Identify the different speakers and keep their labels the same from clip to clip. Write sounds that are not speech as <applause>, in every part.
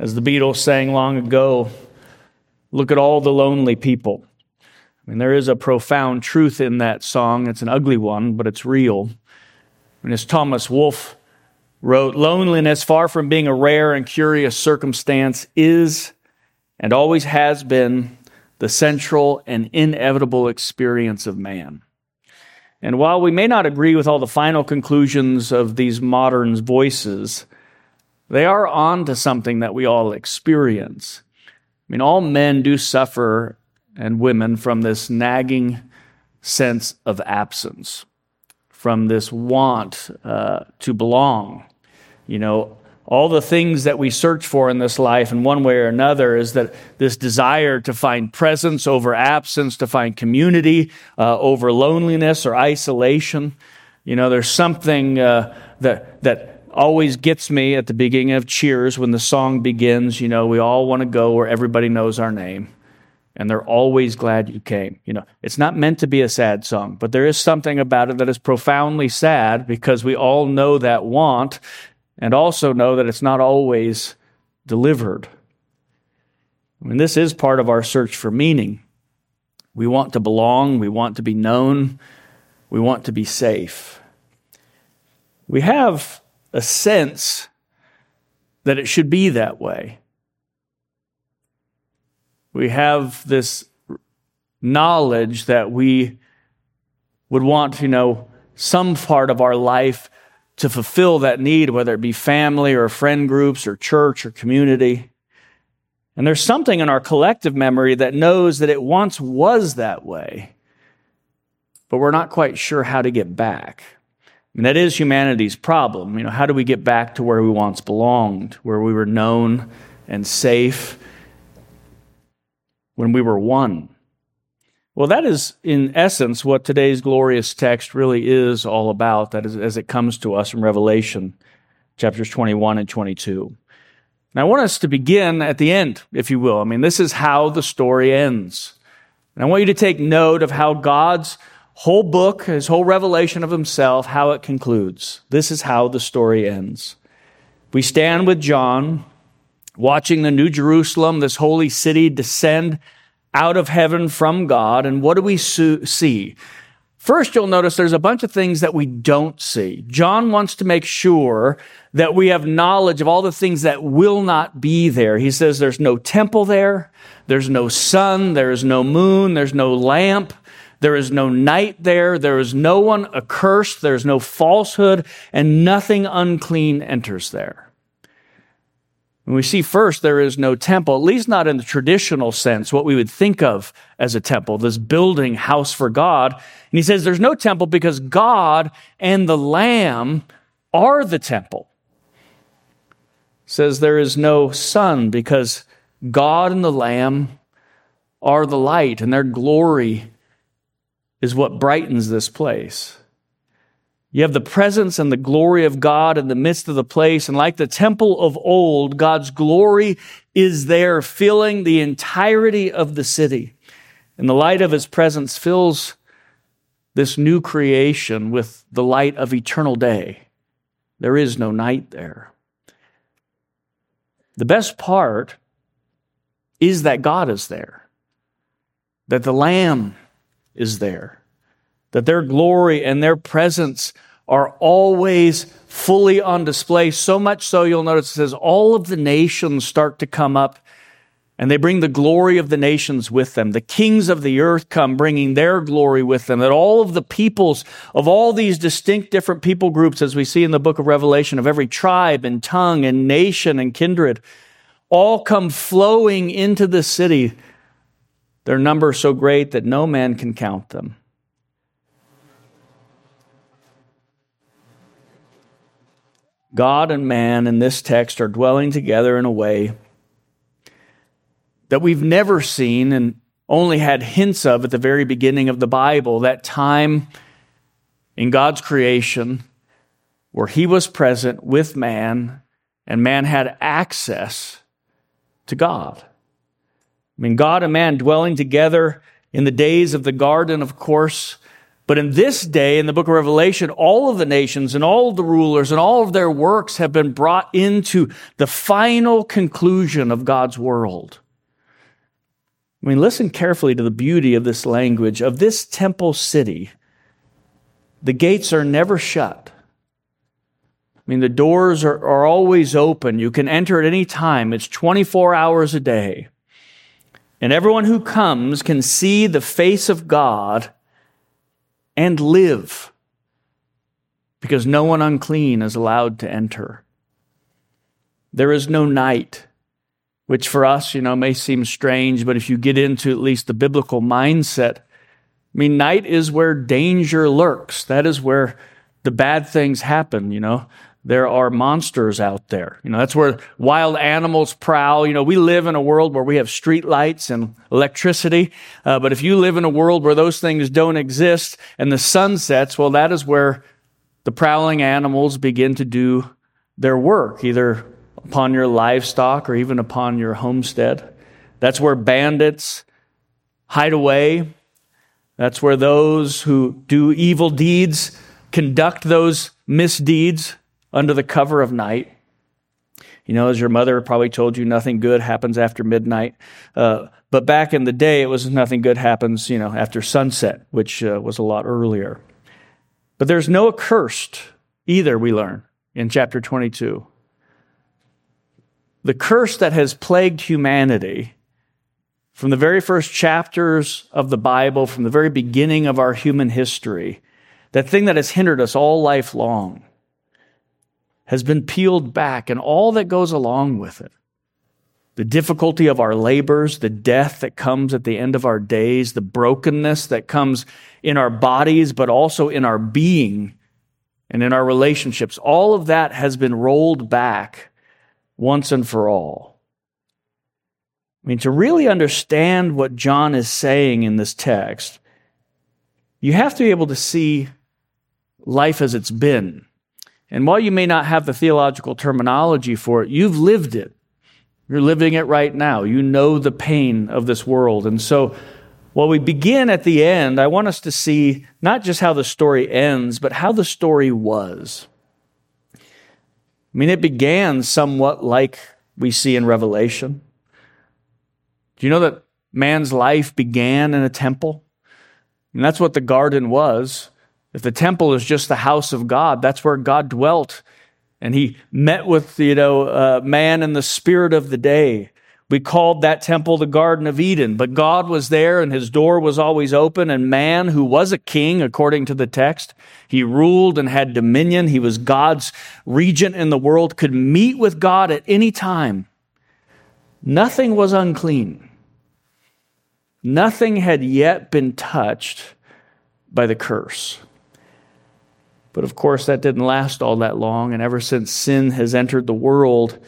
Speaker 1: As the Beatles sang long ago, look at all the lonely people. I mean, there is a profound truth in that song. It's an ugly one, but it's real. And as Thomas Wolfe wrote, loneliness, far from being a rare and curious circumstance, is and always has been the central and inevitable experience of man. And while we may not agree with all the final conclusions of these modern voices, they are on to something that we all experience. I mean, all men do suffer and women from this nagging sense of absence, from this want uh, to belong. You know, all the things that we search for in this life in one way or another is that this desire to find presence over absence, to find community uh, over loneliness or isolation. You know, there's something uh, that, that always gets me at the beginning of Cheers when the song begins. You know, we all want to go where everybody knows our name. And they're always glad you came. You know, it's not meant to be a sad song, but there is something about it that is profoundly sad because we all know that want and also know that it's not always delivered. I mean, this is part of our search for meaning. We want to belong, we want to be known, we want to be safe. We have a sense that it should be that way. We have this knowledge that we would want, you know, some part of our life to fulfill that need, whether it be family or friend groups or church or community. And there's something in our collective memory that knows that it once was that way, but we're not quite sure how to get back. And that is humanity's problem. You know, how do we get back to where we once belonged, where we were known and safe, when we were one? Well, that is, in essence, what today's glorious text really is all about, that is, as it comes to us from Revelation chapters 21 and 22. And I want us to begin at the end, if you will. I mean, this is how the story ends. And I want you to take note of how God's whole book, his whole revelation of himself, how it concludes. This is how the story ends. We stand with John, watching the New Jerusalem, this holy city, descend out of heaven from God. And what do we see? First, you'll notice there's a bunch of things that we don't see. John wants to make sure that we have knowledge of all the things that will not be there. He says there's no temple there, there's no sun, there's no moon, there's no lamp, there is no night there, there is no one accursed, there's no falsehood, and nothing unclean enters there. And we see first there is no temple, at least not in the traditional sense, what we would think of as a temple, this building house for God. And he says there's no temple because God and the Lamb are the temple. Says there is no sun because God and the Lamb are the light, and their glory is what brightens this place. You have the presence and the glory of God in the midst of the place. And like the temple of old, God's glory is there filling the entirety of the city. And the light of his presence fills this new creation with the light of eternal day. There is no night there. The best part is that God is there, that the Lamb is there that their glory and their presence are always fully on display. So much so, you'll notice it says all of the nations start to come up and they bring the glory of the nations with them. The kings of the earth come bringing their glory with them. That all of the peoples of all these distinct different people groups, as we see in the book of Revelation, of every tribe and tongue and nation and kindred, all come flowing into the city. Their number so great that no man can count them. God and man in this text are dwelling together in a way that we've never seen and only had hints of at the very beginning of the Bible, that time in God's creation where he was present with man and man had access to God. I mean, God and man dwelling together in the days of the garden, of course, But in this day, in the book of Revelation, all of the nations and all of the rulers and all of their works have been brought into the final conclusion of God's world. I mean, listen carefully to the beauty of this language of this temple city. The gates are never shut. I mean, the doors are, are always open. You can enter at any time. It's 24 hours a day. And everyone who comes can see the face of God and live because no one unclean is allowed to enter. There is no night, which for us, you know, may seem strange, but if you get into at least the biblical mindset, I mean, night is where danger lurks. That is where the bad things happen, you know there are monsters out there. You know, that's where wild animals prowl. You know, we live in a world where we have street lights and electricity. Uh, but if you live in a world where those things don't exist and the sun sets, well, that is where the prowling animals begin to do their work, either upon your livestock or even upon your homestead. That's where bandits hide away. That's where those who do evil deeds conduct those misdeeds under the cover of night. You know, as your mother probably told you, nothing good happens after midnight. Uh, but back in the day, it was nothing good happens, you know, after sunset, which uh, was a lot earlier. But there's no accursed either, we learn in chapter 22. The curse that has plagued humanity from the very first chapters of the Bible, from the very beginning of our human history, that thing that has hindered us all life long has been peeled back and all that goes along with it. The difficulty of our labors, the death that comes at the end of our days, the brokenness that comes in our bodies, but also in our being and in our relationships, all of that has been rolled back once and for all. I mean, to really understand what John is saying in this text, you have to be able to see life as it's been. And while you may not have the theological terminology for it, you've lived it. You're living it right now. You know the pain of this world. And so, while we begin at the end, I want us to see not just how the story ends, but how the story was. I mean, it began somewhat like we see in Revelation. Do you know that man's life began in a temple? And that's what the garden was. If the temple is just the house of God, that's where God dwelt. And he met with, you know, uh, man in the spirit of the day. We called that temple the Garden of Eden, but God was there and his door was always open. And man, who was a king, according to the text, he ruled and had dominion. He was God's regent in the world, could meet with God at any time. Nothing was unclean. Nothing had yet been touched by the curse. But of course, that didn't last all that long. And ever since sin has entered the world,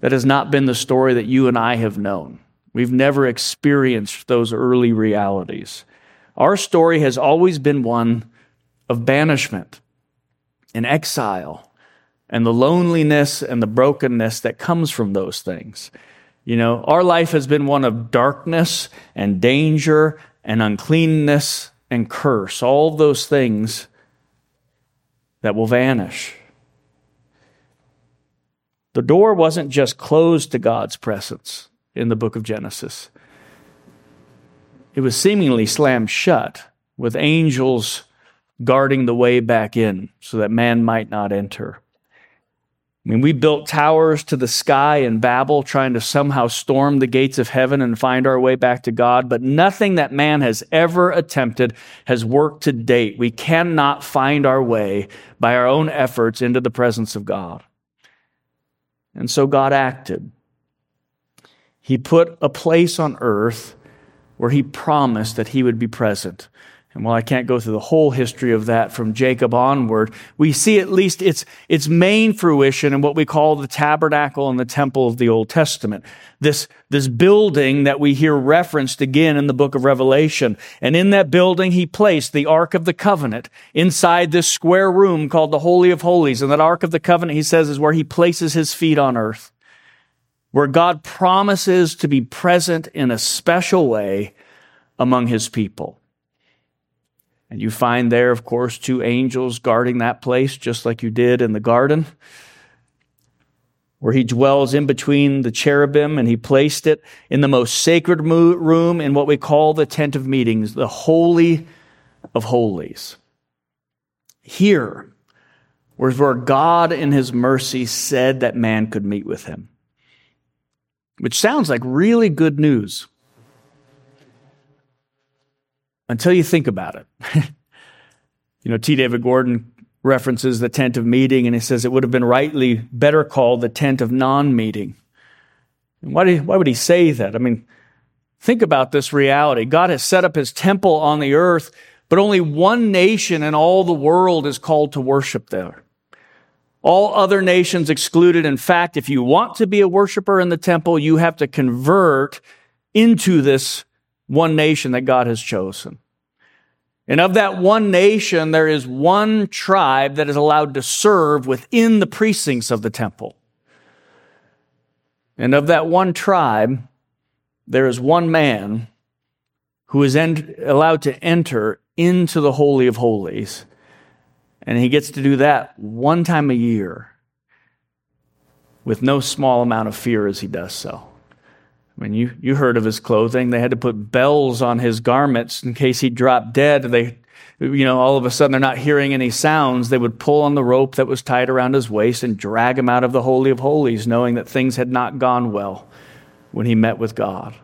Speaker 1: that has not been the story that you and I have known. We've never experienced those early realities. Our story has always been one of banishment and exile and the loneliness and the brokenness that comes from those things. You know, our life has been one of darkness and danger and uncleanness and curse, all those things that will vanish. The door wasn't just closed to God's presence in the book of Genesis, it was seemingly slammed shut with angels guarding the way back in so that man might not enter. I mean, we built towers to the sky in Babel, trying to somehow storm the gates of heaven and find our way back to God, but nothing that man has ever attempted has worked to date. We cannot find our way by our own efforts into the presence of God. And so God acted. He put a place on earth where he promised that he would be present. And while I can't go through the whole history of that from Jacob onward, we see at least its, its main fruition in what we call the tabernacle and the temple of the Old Testament. This, this building that we hear referenced again in the book of Revelation. And in that building, he placed the Ark of the Covenant inside this square room called the Holy of Holies. And that Ark of the Covenant, he says, is where he places his feet on earth, where God promises to be present in a special way among his people. And you find there, of course, two angels guarding that place, just like you did in the garden, where he dwells in between the cherubim, and he placed it in the most sacred room in what we call the tent of meetings, the Holy of Holies. Here was where God, in his mercy, said that man could meet with him, which sounds like really good news until you think about it. <laughs> you know, T. David Gordon references the tent of meeting and he says it would have been rightly better called the tent of non meeting. Why, why would he say that? I mean, think about this reality. God has set up his temple on the earth, but only one nation in all the world is called to worship there. All other nations excluded. In fact, if you want to be a worshiper in the temple, you have to convert into this one nation that God has chosen. And of that one nation, there is one tribe that is allowed to serve within the precincts of the temple. And of that one tribe, there is one man who is en- allowed to enter into the Holy of Holies. And he gets to do that one time a year with no small amount of fear as he does so. I mean, you, you heard of his clothing. They had to put bells on his garments in case he dropped dead. They, you know, all of a sudden they're not hearing any sounds. They would pull on the rope that was tied around his waist and drag him out of the Holy of Holies, knowing that things had not gone well when he met with God.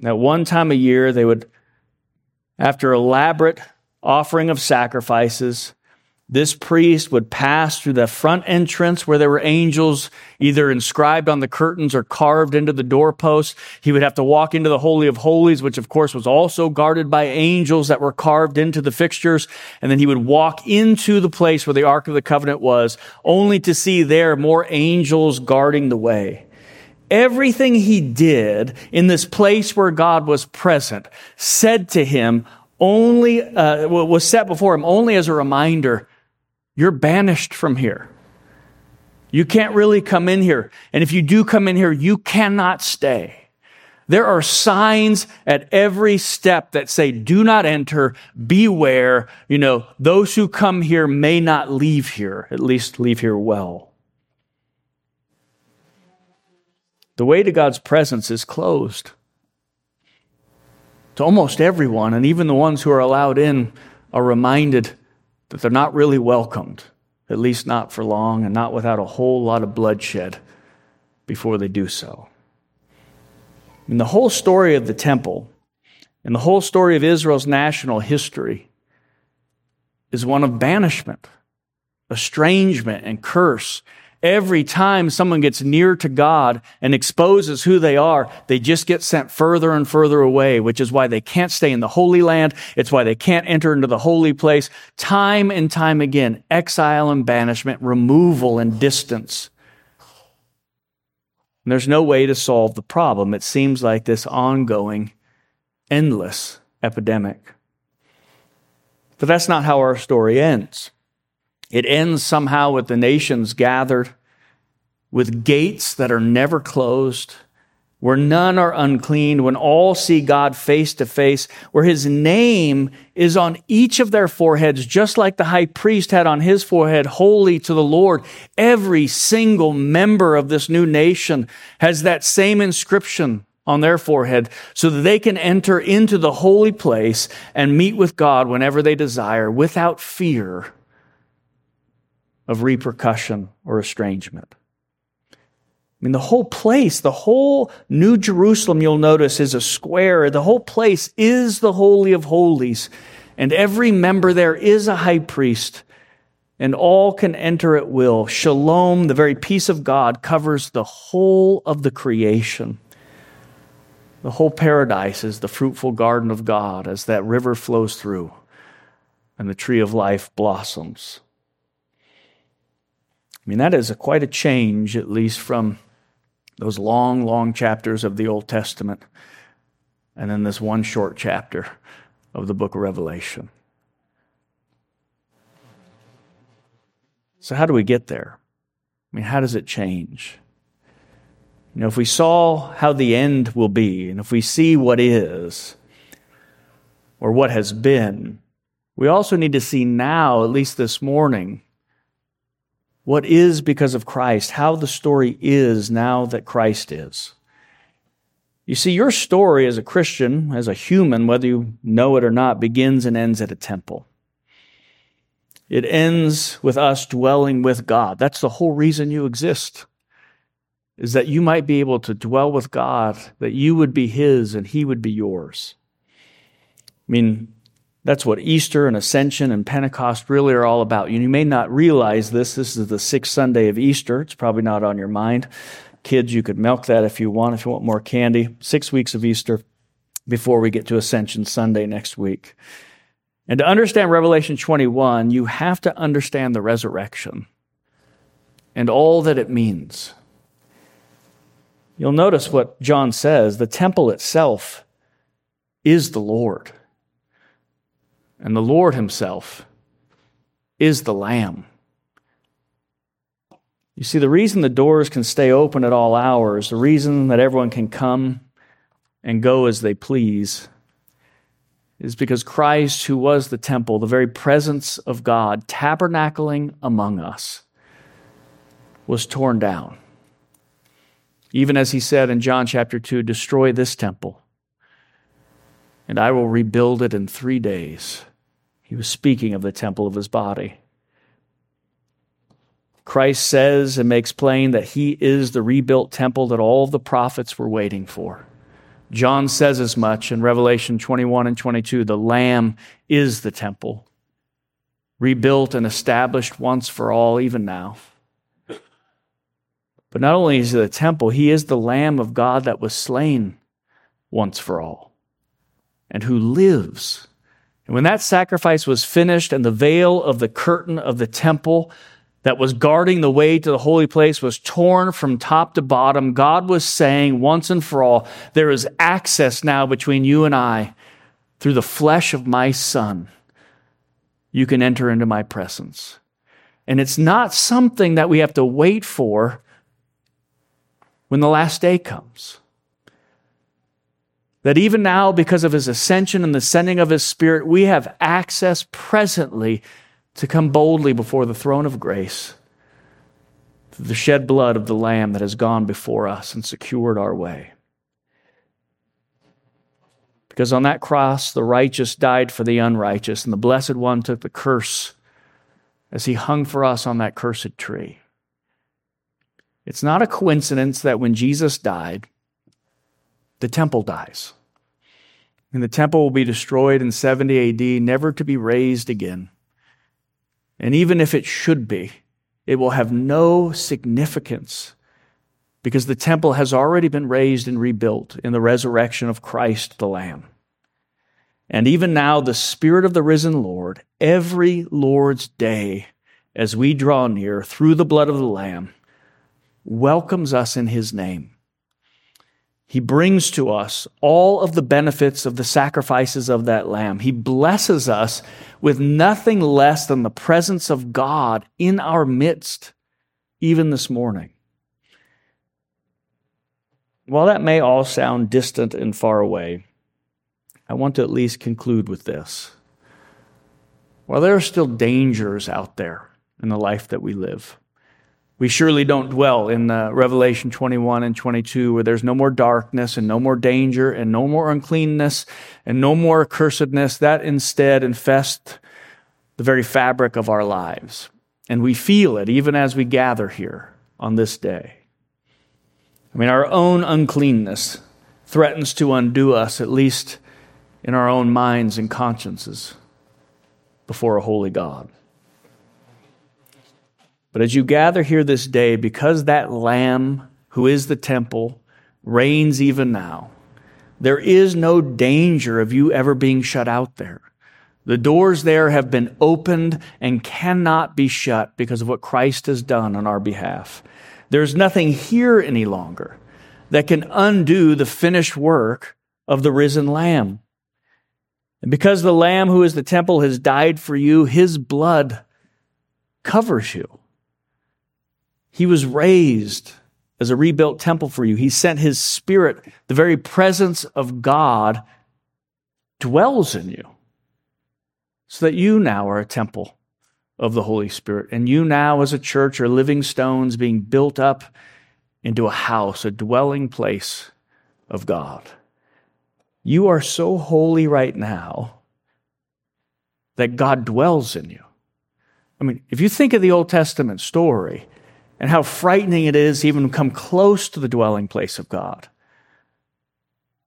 Speaker 1: Now, one time a year, they would, after elaborate offering of sacrifices, this priest would pass through the front entrance where there were angels either inscribed on the curtains or carved into the doorposts. He would have to walk into the Holy of Holies, which of course was also guarded by angels that were carved into the fixtures. And then he would walk into the place where the Ark of the Covenant was, only to see there more angels guarding the way. Everything he did in this place where God was present said to him only, uh, was set before him only as a reminder you're banished from here. You can't really come in here. And if you do come in here, you cannot stay. There are signs at every step that say, do not enter, beware. You know, those who come here may not leave here, at least leave here well. The way to God's presence is closed to almost everyone, and even the ones who are allowed in are reminded that they're not really welcomed, at least not for long and not without a whole lot of bloodshed before they do so. And the whole story of the temple and the whole story of Israel's national history is one of banishment, estrangement, and curse Every time someone gets near to God and exposes who they are, they just get sent further and further away, which is why they can't stay in the Holy Land. It's why they can't enter into the holy place. Time and time again, exile and banishment, removal and distance. And there's no way to solve the problem. It seems like this ongoing, endless epidemic. But that's not how our story ends. It ends somehow with the nations gathered, with gates that are never closed, where none are unclean, when all see God face to face, where his name is on each of their foreheads, just like the high priest had on his forehead, holy to the Lord. Every single member of this new nation has that same inscription on their forehead so that they can enter into the holy place and meet with God whenever they desire without fear of repercussion or estrangement. I mean, the whole place, the whole New Jerusalem, you'll notice, is a square. The whole place is the Holy of Holies, and every member there is a high priest, and all can enter at will. Shalom, the very peace of God, covers the whole of the creation. The whole paradise is the fruitful garden of God as that river flows through and the tree of life blossoms. I mean, that is a, quite a change, at least from those long, long chapters of the Old Testament and then this one short chapter of the book of Revelation. So, how do we get there? I mean, how does it change? You know, if we saw how the end will be, and if we see what is, or what has been. We also need to see now, at least this morning, what is because of Christ, how the story is now that Christ is. You see, your story as a Christian, as a human, whether you know it or not, begins and ends at a temple. It ends with us dwelling with God. That's the whole reason you exist, is that you might be able to dwell with God, that you would be His and He would be yours. I mean, that's what Easter and Ascension and Pentecost really are all about. You may not realize this. This is the sixth Sunday of Easter. It's probably not on your mind. Kids, you could milk that if you want, if you want more candy. Six weeks of Easter before we get to Ascension Sunday next week. And to understand Revelation 21, you have to understand the resurrection and all that it means. You'll notice what John says the temple itself is the Lord. And the Lord Himself is the Lamb. You see, the reason the doors can stay open at all hours, the reason that everyone can come and go as they please, is because Christ, who was the temple, the very presence of God, tabernacling among us, was torn down. Even as he said in John chapter 2 destroy this temple, and I will rebuild it in three days. He was speaking of the temple of his body. Christ says and makes plain that he is the rebuilt temple that all the prophets were waiting for. John says as much in Revelation 21 and 22 the Lamb is the temple, rebuilt and established once for all, even now. But not only is he the temple, he is the Lamb of God that was slain once for all and who lives. And when that sacrifice was finished and the veil of the curtain of the temple that was guarding the way to the holy place was torn from top to bottom, God was saying once and for all, there is access now between you and I through the flesh of my Son. You can enter into my presence. And it's not something that we have to wait for when the last day comes. That even now, because of his ascension and the sending of his spirit, we have access presently to come boldly before the throne of grace through the shed blood of the Lamb that has gone before us and secured our way. Because on that cross, the righteous died for the unrighteous, and the Blessed One took the curse as he hung for us on that cursed tree. It's not a coincidence that when Jesus died, the temple dies. And the temple will be destroyed in 70 AD, never to be raised again. And even if it should be, it will have no significance because the temple has already been raised and rebuilt in the resurrection of Christ the Lamb. And even now, the Spirit of the risen Lord, every Lord's day, as we draw near through the blood of the Lamb, welcomes us in His name he brings to us all of the benefits of the sacrifices of that lamb. He blesses us with nothing less than the presence of God in our midst, even this morning. While that may all sound distant and far away, I want to at least conclude with this. While there are still dangers out there in the life that we live, we surely don't dwell in uh, Revelation 21 and 22 where there's no more darkness and no more danger and no more uncleanness and no more accursedness. That instead infests the very fabric of our lives. And we feel it even as we gather here on this day. I mean, our own uncleanness threatens to undo us, at least in our own minds and consciences, before a holy God. But as you gather here this day, because that Lamb who is the temple reigns even now, there is no danger of you ever being shut out there. The doors there have been opened and cannot be shut because of what Christ has done on our behalf. There's nothing here any longer that can undo the finished work of the risen Lamb. And because the Lamb who is the temple has died for you, his blood covers you. He was raised as a rebuilt temple for you. He sent his spirit, the very presence of God, dwells in you, so that you now are a temple of the Holy Spirit. And you now, as a church, are living stones being built up into a house, a dwelling place of God. You are so holy right now that God dwells in you. I mean, if you think of the Old Testament story and how frightening it is even to come close to the dwelling place of God,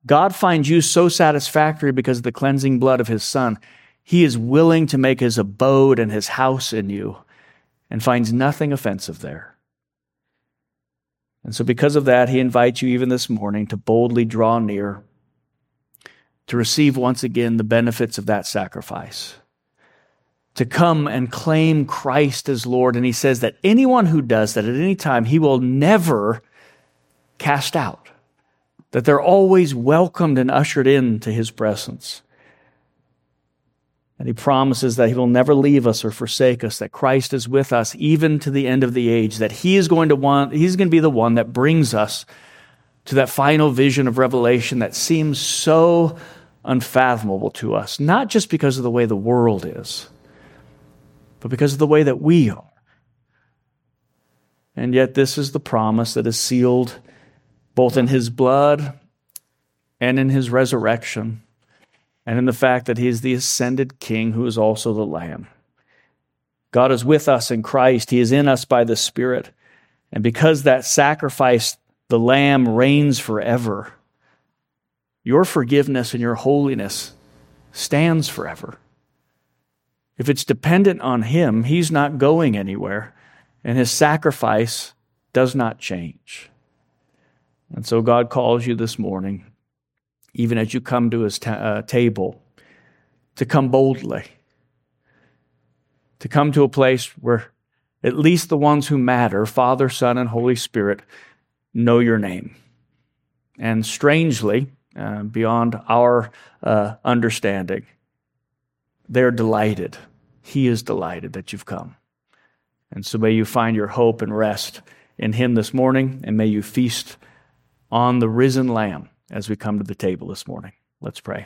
Speaker 1: God finds you so satisfactory because of the cleansing blood of his Son. He is willing to make his abode and his house in you and finds nothing offensive there. And so, because of that, he invites you even this morning to boldly draw near, to receive once again the benefits of that sacrifice to come and claim Christ as Lord. And he says that anyone who does that at any time, he will never cast out, that they're always welcomed and ushered into his presence. And he promises that he will never leave us or forsake us, that Christ is with us even to the end of the age, that he is going to want, he's going to be the one that brings us to that final vision of revelation that seems so unfathomable to us, not just because of the way the world is, but because of the way that we are. And yet, this is the promise that is sealed both in his blood and in his resurrection, and in the fact that he is the ascended king who is also the Lamb. God is with us in Christ, he is in us by the Spirit. And because that sacrifice, the Lamb reigns forever, your forgiveness and your holiness stands forever. If it's dependent on Him, He's not going anywhere, and His sacrifice does not change. And so God calls you this morning, even as you come to His uh, table, to come boldly, to come to a place where at least the ones who matter, Father, Son, and Holy Spirit, know your name. And strangely, uh, beyond our uh, understanding, they're delighted he is delighted that you've come. And so may you find your hope and rest in Him this morning, and may you feast on the risen Lamb as we come to the table this morning. Let's pray.